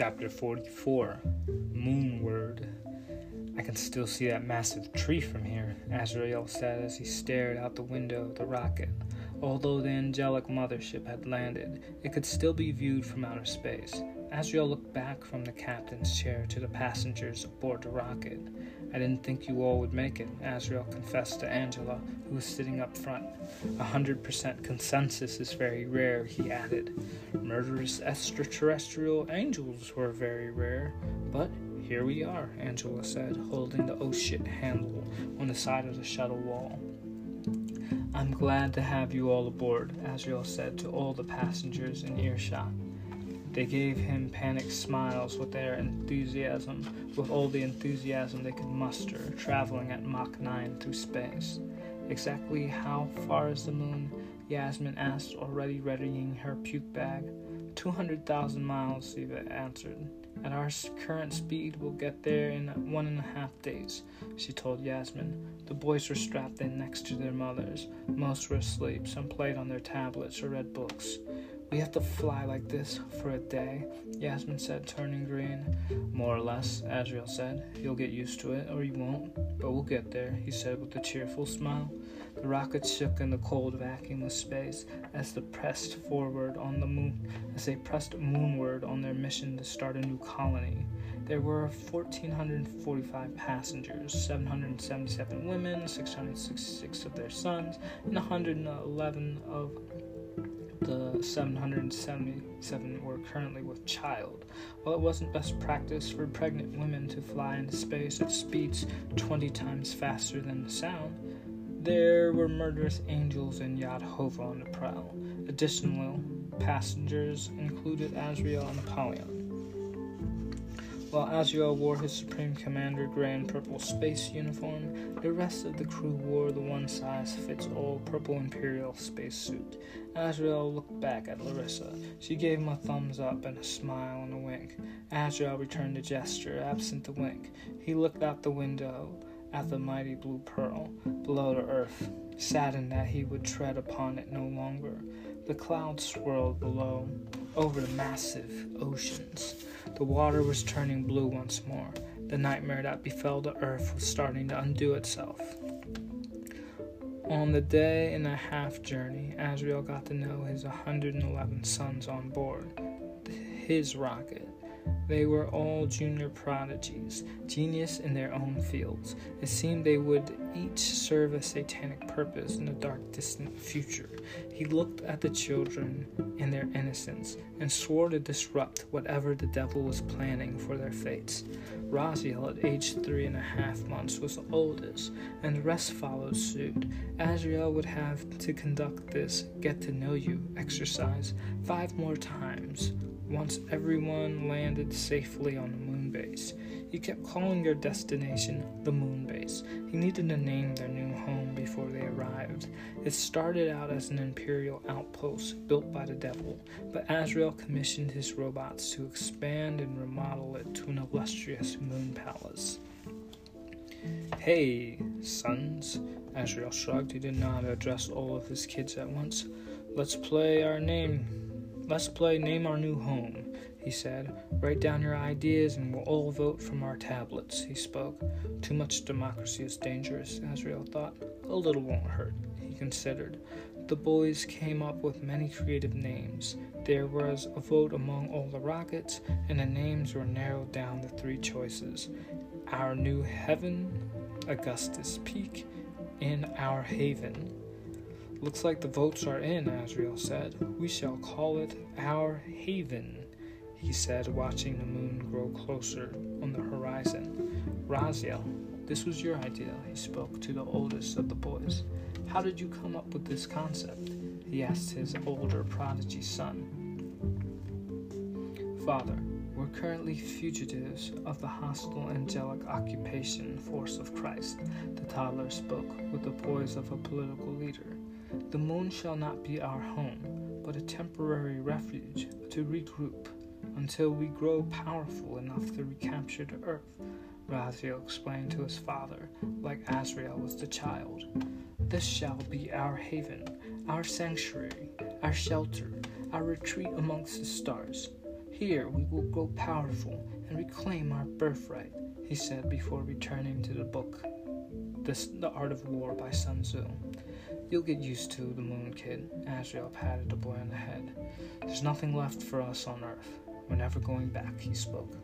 Chapter 44 Moonward. I can still see that massive tree from here, Azriel said as he stared out the window of the rocket. Although the angelic mothership had landed, it could still be viewed from outer space. Azriel looked back from the captain's chair to the passengers aboard the rocket. I didn't think you all would make it, Azriel confessed to Angela, who was sitting up front. A hundred percent consensus is very rare, he added. Murderous extraterrestrial angels were very rare, but here we are, Angela said, holding the oh shit handle on the side of the shuttle wall. I'm glad to have you all aboard, Azriel said to all the passengers in earshot. They gave him panicked smiles with their enthusiasm, with all the enthusiasm they could muster, traveling at Mach 9 through space. Exactly how far is the moon? Yasmin asked, already readying her puke bag. 200,000 miles, Siva answered. At our current speed, we'll get there in one and a half days, she told Yasmin. The boys were strapped in next to their mothers. Most were asleep, some played on their tablets or read books. We have to fly like this for a day, Yasmin said, turning green. More or less, Azriel said. You'll get used to it, or you won't. But we'll get there, he said with a cheerful smile. The rocket shook in the cold vacuum of space as they pressed forward on the moon as they pressed moonward on their mission to start a new colony. There were 1,445 passengers, 777 women, 666 of their sons, and 111 of the 777 were currently with child. While it wasn't best practice for pregnant women to fly into space at speeds 20 times faster than the sound, there were murderous angels in Yodhovah on the prowl. Additional passengers included Azriel and Apollyon. While Azriel wore his Supreme Commander gray and purple space uniform, the rest of the crew wore the one size fits all purple Imperial space suit. Azriel looked back at Larissa. She gave him a thumbs up and a smile and a wink. Azriel returned the gesture, absent the wink. He looked out the window at the mighty blue pearl below the earth, saddened that he would tread upon it no longer. The clouds swirled below over the massive oceans. The water was turning blue once more. The nightmare that befell the earth was starting to undo itself. On the day and a half journey, Azriel got to know his 111 sons on board his rocket. They were all junior prodigies, genius in their own fields. It seemed they would each serve a satanic purpose in the dark, distant future. He looked at the children in their innocence and swore to disrupt whatever the devil was planning for their fates. Raziel, at age three and a half months, was the oldest, and the rest followed suit. Azriel would have to conduct this get to know you exercise five more times once everyone landed safely on the moon base. He kept calling their destination the moon base. He needed to name their new home before they arrived. It started out as an imperial outpost built by the devil, but Azriel commissioned his robots to expand and remodel it to an illustrious moon palace. Hey, sons, Azriel shrugged. He didn't know how to address all of his kids at once. Let's play our name Let's play Name Our New Home, he said. Write down your ideas and we'll all vote from our tablets, he spoke. Too much democracy is dangerous, Azriel thought. A little won't hurt, considered. The boys came up with many creative names. There was a vote among all the rockets, and the names were narrowed down to three choices Our New Heaven, Augustus Peak, and Our Haven. Looks like the votes are in, Azriel said. We shall call it our haven, he said, watching the moon grow closer on the horizon. Raziel, this was your idea, he spoke to the oldest of the boys. How did you come up with this concept? He asked his older prodigy son. Father, we're currently fugitives of the hostile angelic occupation force of Christ, the toddler spoke with the poise of a political leader. The moon shall not be our home, but a temporary refuge to regroup until we grow powerful enough to recapture the earth, Raziel explained to his father, like Azriel was the child. This shall be our haven, our sanctuary, our shelter, our retreat amongst the stars. Here we will grow powerful and reclaim our birthright, he said before returning to the book, The, the Art of War by Sun Tzu. You'll get used to the moon, kid, Azriel patted the boy on the head. There's nothing left for us on Earth. We're never going back, he spoke.